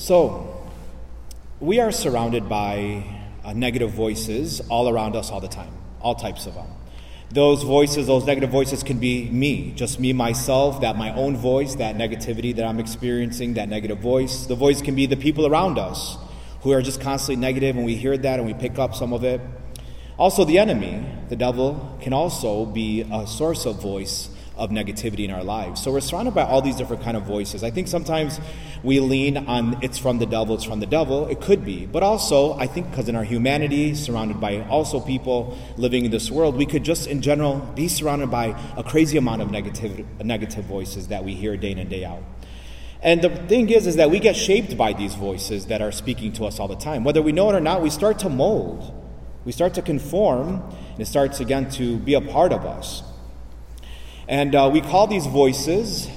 So, we are surrounded by uh, negative voices all around us all the time, all types of them. Those voices, those negative voices can be me, just me, myself, that my own voice, that negativity that I'm experiencing, that negative voice. The voice can be the people around us who are just constantly negative, and we hear that and we pick up some of it. Also, the enemy, the devil, can also be a source of voice of negativity in our lives. So we're surrounded by all these different kind of voices. I think sometimes we lean on it's from the devil, it's from the devil. It could be. But also, I think because in our humanity, surrounded by also people living in this world, we could just in general be surrounded by a crazy amount of negative, negative voices that we hear day in and day out. And the thing is, is that we get shaped by these voices that are speaking to us all the time. Whether we know it or not, we start to mold. We start to conform, and it starts again to be a part of us. And uh, we call these voices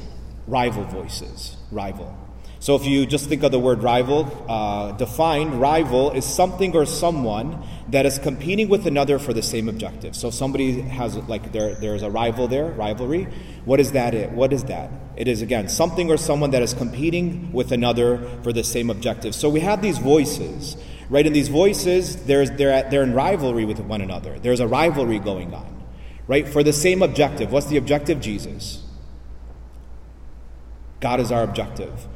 rival voices. Rival. So if you just think of the word rival, uh, defined, rival is something or someone that is competing with another for the same objective. So if somebody has, like, there, there's a rival there, rivalry. What is that? It? What is that? It is, again, something or someone that is competing with another for the same objective. So we have these voices, right? And these voices, there's, they're, at, they're in rivalry with one another. There's a rivalry going on right? For the same objective. What's the objective? Jesus. God is our objective.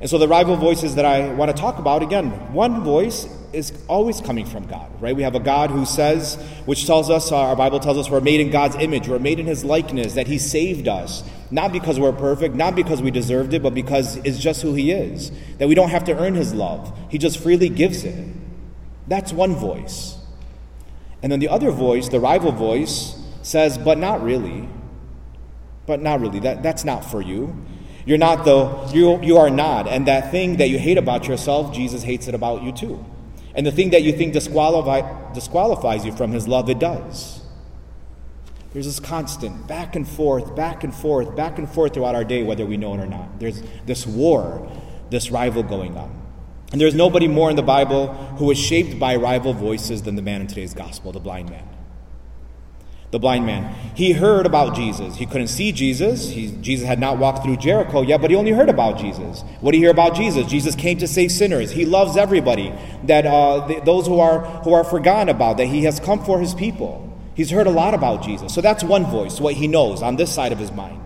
And so the rival voices that I want to talk about, again, one voice is always coming from God, right? We have a God who says, which tells us, our Bible tells us we're made in God's image, we're made in His likeness, that He saved us, not because we're perfect, not because we deserved it, but because it's just who He is, that we don't have to earn His love. He just freely gives it. That's one voice. And then the other voice, the rival voice, says, But not really. But not really. That, that's not for you. You're not the, you, you are not. And that thing that you hate about yourself, Jesus hates it about you too. And the thing that you think disqualify, disqualifies you from his love, it does. There's this constant back and forth, back and forth, back and forth throughout our day, whether we know it or not. There's this war, this rival going on. And there's nobody more in the Bible who is shaped by rival voices than the man in today's gospel, the blind man the blind man. He heard about Jesus. He couldn't see Jesus. He, Jesus had not walked through Jericho yet, but he only heard about Jesus. What did he hear about Jesus? Jesus came to save sinners. He loves everybody. That uh, th- those who are who are forgotten about. That he has come for his people. He's heard a lot about Jesus. So that's one voice, what he knows on this side of his mind.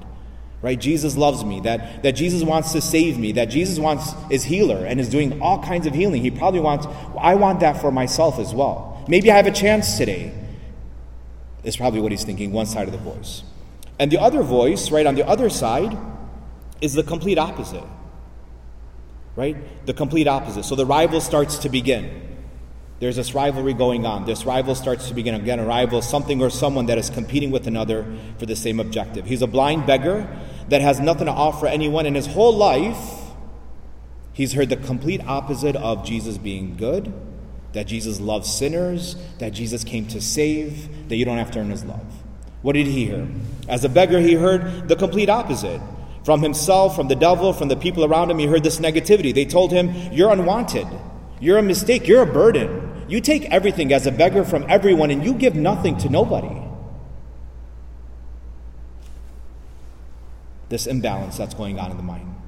Right? Jesus loves me. That, that Jesus wants to save me. That Jesus wants is healer and is doing all kinds of healing. He probably wants, I want that for myself as well. Maybe I have a chance today is probably what he's thinking, one side of the voice. And the other voice, right on the other side, is the complete opposite. Right? The complete opposite. So the rival starts to begin. There's this rivalry going on. This rival starts to begin. Again, a rival, something or someone that is competing with another for the same objective. He's a blind beggar that has nothing to offer anyone in his whole life. He's heard the complete opposite of Jesus being good that Jesus loves sinners, that Jesus came to save, that you don't have to earn his love. What did he hear? As a beggar, he heard the complete opposite. From himself, from the devil, from the people around him, he heard this negativity. They told him, You're unwanted. You're a mistake. You're a burden. You take everything as a beggar from everyone and you give nothing to nobody. This imbalance that's going on in the mind.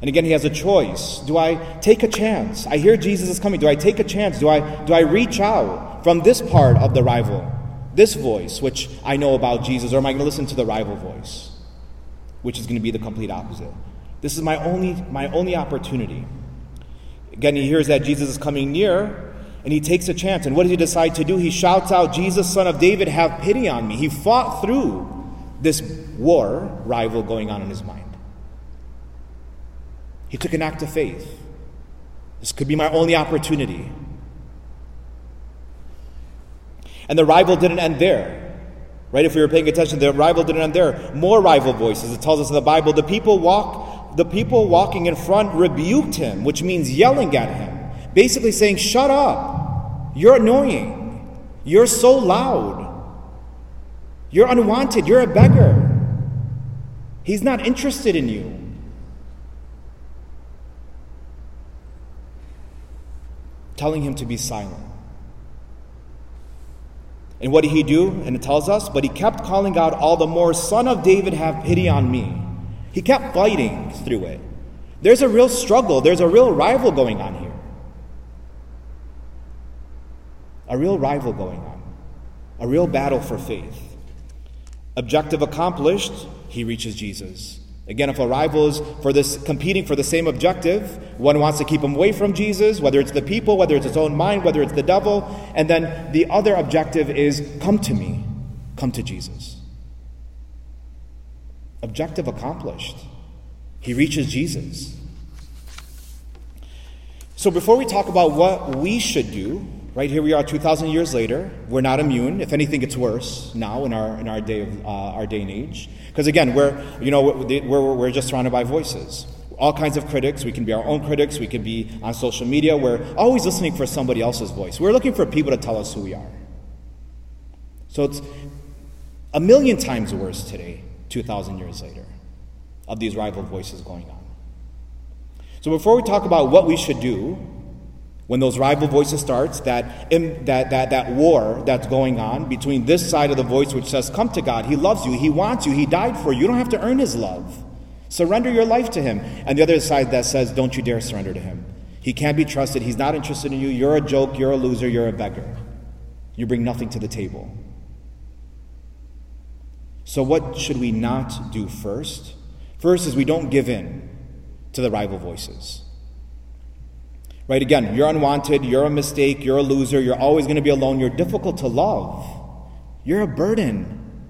And again, he has a choice. Do I take a chance? I hear Jesus is coming. Do I take a chance? Do I, do I reach out from this part of the rival, this voice, which I know about Jesus, or am I going to listen to the rival voice, which is going to be the complete opposite? This is my only, my only opportunity. Again, he hears that Jesus is coming near, and he takes a chance. And what does he decide to do? He shouts out, Jesus, son of David, have pity on me. He fought through this war rival going on in his mind. He took an act of faith. This could be my only opportunity. And the rival didn't end there. Right? If we were paying attention, the rival didn't end there. More rival voices. It tells us in the Bible the people walk the people walking in front rebuked him, which means yelling at him. Basically saying, Shut up. You're annoying. You're so loud. You're unwanted. You're a beggar. He's not interested in you. Telling him to be silent. And what did he do? And it tells us, but he kept calling out all the more, Son of David, have pity on me. He kept fighting through it. There's a real struggle, there's a real rival going on here. A real rival going on, a real battle for faith. Objective accomplished, he reaches Jesus. Again, if a rival is for this competing for the same objective, one wants to keep him away from Jesus, whether it's the people, whether it's his own mind, whether it's the devil, and then the other objective is come to me, come to Jesus. Objective accomplished. He reaches Jesus. So before we talk about what we should do, Right here we are, 2,000 years later. We're not immune. If anything, it's worse now in our in our day of uh, our day and age. Because again, we're you know we're, we're, we're just surrounded by voices. All kinds of critics. We can be our own critics. We can be on social media. We're always listening for somebody else's voice. We're looking for people to tell us who we are. So it's a million times worse today, 2,000 years later, of these rival voices going on. So before we talk about what we should do, when those rival voices starts, that, that, that, that war that's going on between this side of the voice which says, Come to God, He loves you, He wants you, He died for you, you don't have to earn His love. Surrender your life to Him. And the other side that says, Don't you dare surrender to Him. He can't be trusted, He's not interested in you, you're a joke, you're a loser, you're a beggar. You bring nothing to the table. So, what should we not do first? First is we don't give in to the rival voices. Right? Again, you're unwanted, you're a mistake, you're a loser, you're always going to be alone, you're difficult to love, you're a burden,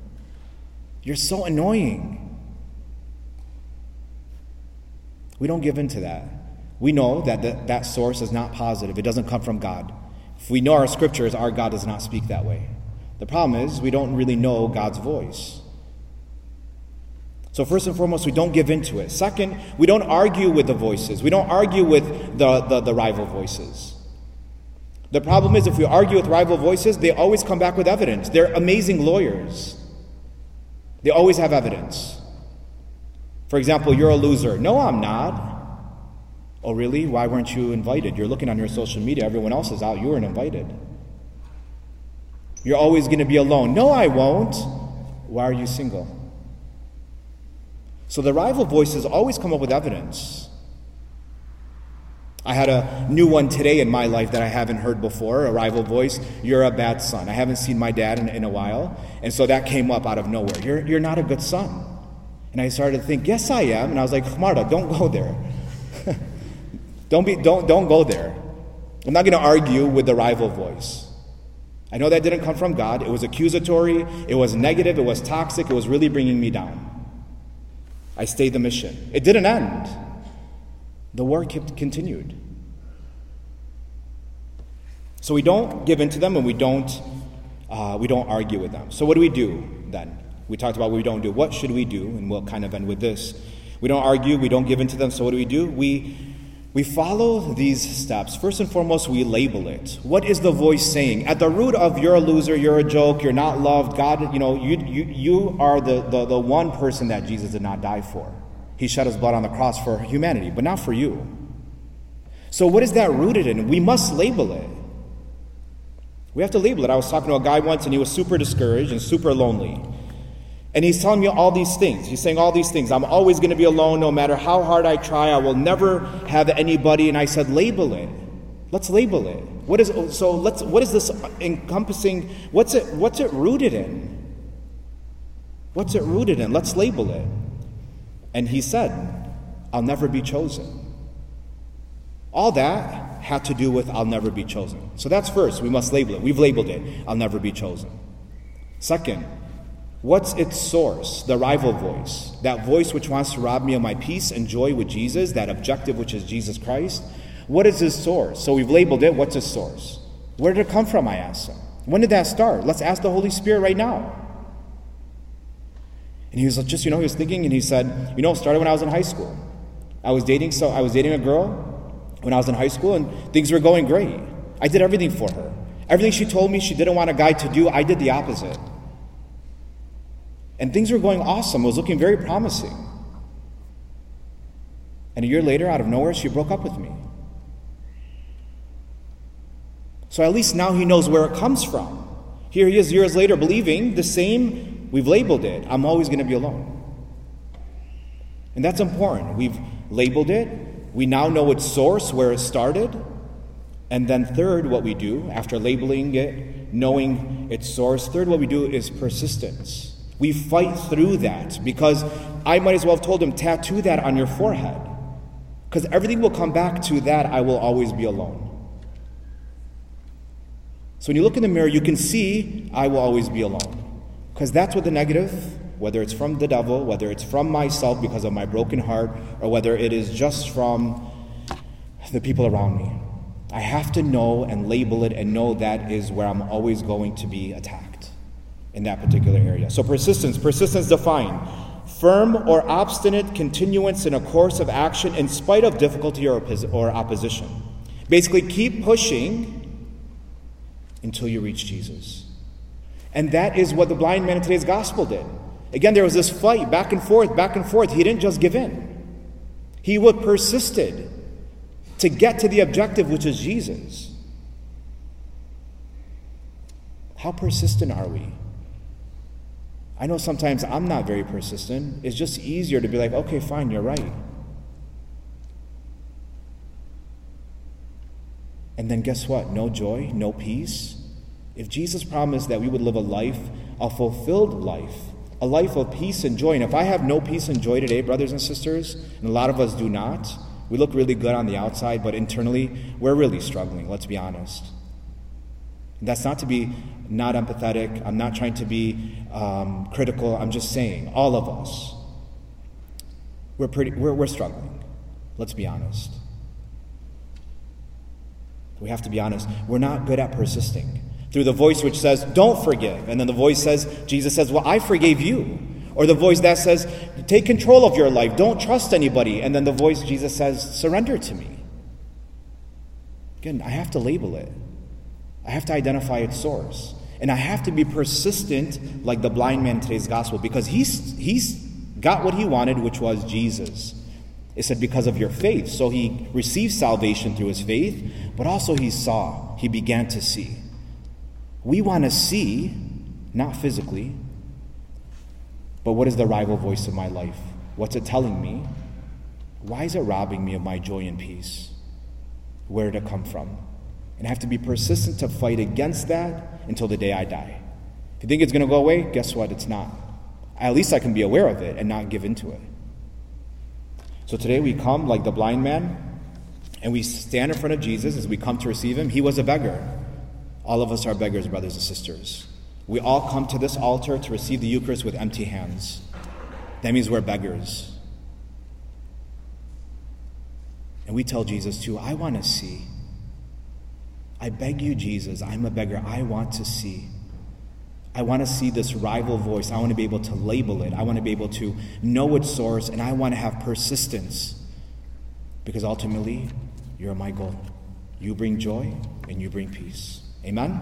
you're so annoying. We don't give in to that. We know that that source is not positive, it doesn't come from God. If we know our scriptures, our God does not speak that way. The problem is, we don't really know God's voice. So, first and foremost, we don't give in to it. Second, we don't argue with the voices, we don't argue with the, the, the, rival voices. The problem is, if we argue with rival voices, they always come back with evidence. They're amazing lawyers, they always have evidence. For example, you're a loser. No, I'm not. Oh, really? Why weren't you invited? You're looking on your social media, everyone else is out, you weren't invited. You're always going to be alone. No, I won't. Why are you single? So the rival voices always come up with evidence. I had a new one today in my life that I haven't heard before a rival voice. You're a bad son. I haven't seen my dad in, in a while. And so that came up out of nowhere. You're, you're not a good son. And I started to think, yes, I am. And I was like, Marta, don't go there. don't, be, don't, don't go there. I'm not going to argue with the rival voice. I know that didn't come from God. It was accusatory, it was negative, it was toxic, it was really bringing me down. I stayed the mission. It didn't end. The war kept, continued. So we don't give in to them and we don't, uh, we don't argue with them. So what do we do then? We talked about what we don't do. What should we do? And we'll kind of end with this. We don't argue, we don't give in to them, so what do we do? We we follow these steps. First and foremost, we label it. What is the voice saying? At the root of you're a loser, you're a joke, you're not loved, God, you know, you, you, you are the, the, the one person that Jesus did not die for. He shed his blood on the cross for humanity, but not for you. So, what is that rooted in? We must label it. We have to label it. I was talking to a guy once and he was super discouraged and super lonely. And he's telling me all these things. He's saying all these things. I'm always going to be alone no matter how hard I try. I will never have anybody. And I said, label it. Let's label it. What is so let's what is this encompassing? What's it what's it rooted in? What's it rooted in? Let's label it. And he said, I'll never be chosen. All that had to do with I'll never be chosen. So that's first. We must label it. We've labeled it. I'll never be chosen. Second, What's its source? The rival voice. That voice which wants to rob me of my peace and joy with Jesus, that objective which is Jesus Christ. What is his source? So we've labeled it. What's his source? Where did it come from? I asked him. When did that start? Let's ask the Holy Spirit right now. And he was just, you know, he was thinking and he said, you know, it started when I was in high school. I was dating so I was dating a girl when I was in high school and things were going great. I did everything for her. Everything she told me she didn't want a guy to do, I did the opposite. And things were going awesome. It was looking very promising. And a year later, out of nowhere, she broke up with me. So at least now he knows where it comes from. Here he is years later believing the same, we've labeled it, I'm always going to be alone. And that's important. We've labeled it. We now know its source, where it started. And then, third, what we do after labeling it, knowing its source, third, what we do is persistence. We fight through that because I might as well have told him, tattoo that on your forehead. Because everything will come back to that I will always be alone. So when you look in the mirror, you can see I will always be alone. Because that's what the negative, whether it's from the devil, whether it's from myself because of my broken heart, or whether it is just from the people around me. I have to know and label it and know that is where I'm always going to be attacked in that particular area. So, persistence, persistence defined firm or obstinate continuance in a course of action in spite of difficulty or, or opposition. Basically, keep pushing until you reach Jesus. And that is what the blind man in today's gospel did. Again, there was this fight back and forth, back and forth. He didn't just give in, he would persisted to get to the objective, which is Jesus. How persistent are we? I know sometimes I'm not very persistent. It's just easier to be like, okay, fine, you're right. And then guess what? No joy, no peace. If Jesus promised that we would live a life, a fulfilled life, a life of peace and joy, and if I have no peace and joy today, brothers and sisters, and a lot of us do not, we look really good on the outside, but internally, we're really struggling, let's be honest. And that's not to be not empathetic. I'm not trying to be um, critical. I'm just saying, all of us, we're, pretty, we're, we're struggling. Let's be honest. We have to be honest. We're not good at persisting. Through the voice which says, Don't forgive. And then the voice says, Jesus says, Well, I forgave you. Or the voice that says, Take control of your life. Don't trust anybody. And then the voice, Jesus says, Surrender to me. Again, I have to label it, I have to identify its source. And I have to be persistent like the blind man in today's gospel because he's, he's got what he wanted, which was Jesus. It said, because of your faith. So he received salvation through his faith, but also he saw, he began to see. We want to see, not physically, but what is the rival voice of my life? What's it telling me? Why is it robbing me of my joy and peace? Where did it come from? And I have to be persistent to fight against that until the day I die. If you think it's going to go away, guess what? It's not. At least I can be aware of it and not give into it. So today we come like the blind man and we stand in front of Jesus as we come to receive him. He was a beggar. All of us are beggars, brothers and sisters. We all come to this altar to receive the Eucharist with empty hands. That means we're beggars. And we tell Jesus, too, I want to see. I beg you, Jesus, I'm a beggar. I want to see. I want to see this rival voice. I want to be able to label it. I want to be able to know its source, and I want to have persistence. Because ultimately, you're my goal. You bring joy and you bring peace. Amen?